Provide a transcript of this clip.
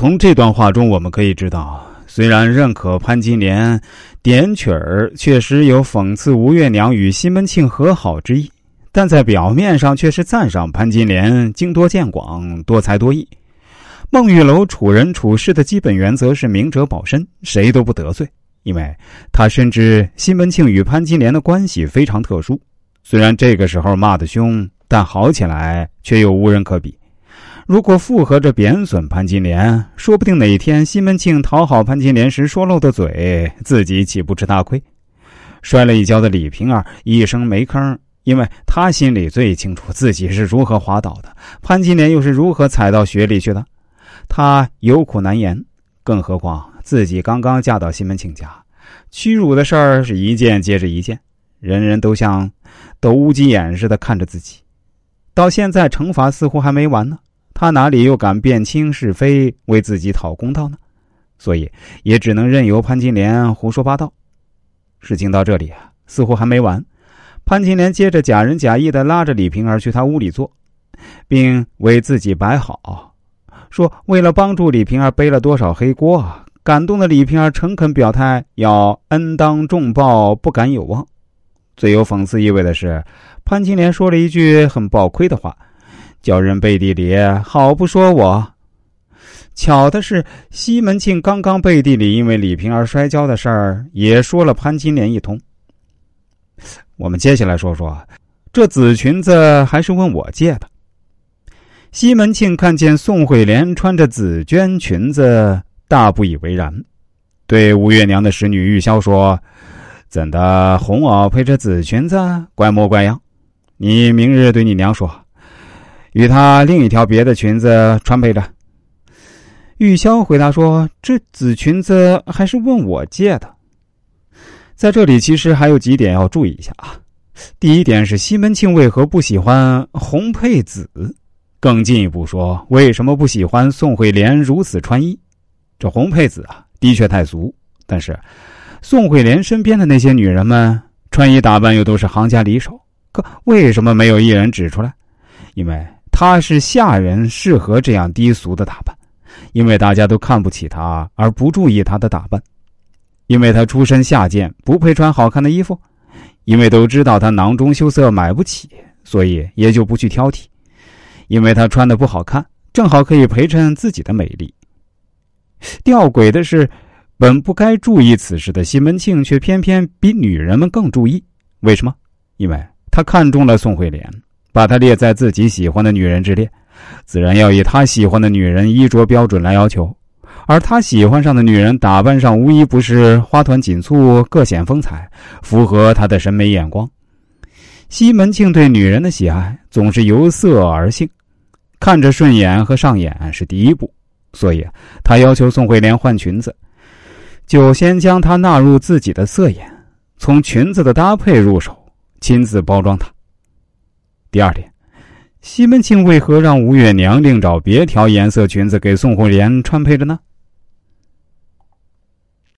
从这段话中，我们可以知道，虽然认可潘金莲点曲儿确实有讽刺吴月娘与西门庆和好之意，但在表面上却是赞赏潘金莲经多见广、多才多艺。孟玉楼处人处事的基本原则是明哲保身，谁都不得罪，因为他深知西门庆与潘金莲的关系非常特殊。虽然这个时候骂得凶，但好起来却又无人可比。如果附和着贬损潘金莲，说不定哪天西门庆讨好潘金莲时说漏的嘴，自己岂不吃大亏？摔了一跤的李瓶儿一声没吭，因为他心里最清楚自己是如何滑倒的，潘金莲又是如何踩到雪里去的。他有苦难言，更何况自己刚刚嫁到西门庆家，屈辱的事儿是一件接着一件，人人都像斗乌鸡眼似的看着自己。到现在，惩罚似乎还没完呢。他哪里又敢辨清是非，为自己讨公道呢？所以也只能任由潘金莲胡说八道。事情到这里啊，似乎还没完。潘金莲接着假仁假义的拉着李瓶儿去他屋里坐，并为自己摆好，说为了帮助李瓶儿背了多少黑锅啊。感动的李瓶儿诚恳表态，要恩当重报，不敢有忘。最有讽刺意味的是，潘金莲说了一句很暴亏的话。叫人背地里好不说我。巧的是，西门庆刚刚背地里因为李瓶儿摔跤的事儿，也说了潘金莲一通。我们接下来说说，这紫裙子还是问我借的。西门庆看见宋惠莲穿着紫绢裙子，大不以为然，对吴月娘的使女玉箫说：“怎的红袄配着紫裙子，怪模怪样？你明日对你娘说。”与他另一条别的裙子穿配着。玉箫回答说：“这紫裙子还是问我借的。”在这里，其实还有几点要注意一下啊。第一点是西门庆为何不喜欢红配紫？更进一步说，为什么不喜欢宋惠莲如此穿衣？这红配紫啊，的确太俗。但是，宋惠莲身边的那些女人们穿衣打扮又都是行家里手，可为什么没有一人指出来？因为。她是下人，适合这样低俗的打扮，因为大家都看不起她，而不注意她的打扮；因为她出身下贱，不配穿好看的衣服；因为都知道她囊中羞涩，买不起，所以也就不去挑剔；因为她穿的不好看，正好可以陪衬自己的美丽。吊诡的是，本不该注意此事的西门庆，却偏偏比女人们更注意。为什么？因为他看中了宋惠莲。把他列在自己喜欢的女人之列，自然要以他喜欢的女人衣着标准来要求，而他喜欢上的女人打扮上无一不是花团锦簇、各显风采，符合他的审美眼光。西门庆对女人的喜爱总是由色而性，看着顺眼和上眼是第一步，所以他要求宋惠莲换裙子，就先将她纳入自己的色眼，从裙子的搭配入手，亲自包装她。第二点，西门庆为何让吴月娘另找别条颜色裙子给宋惠莲穿配着呢？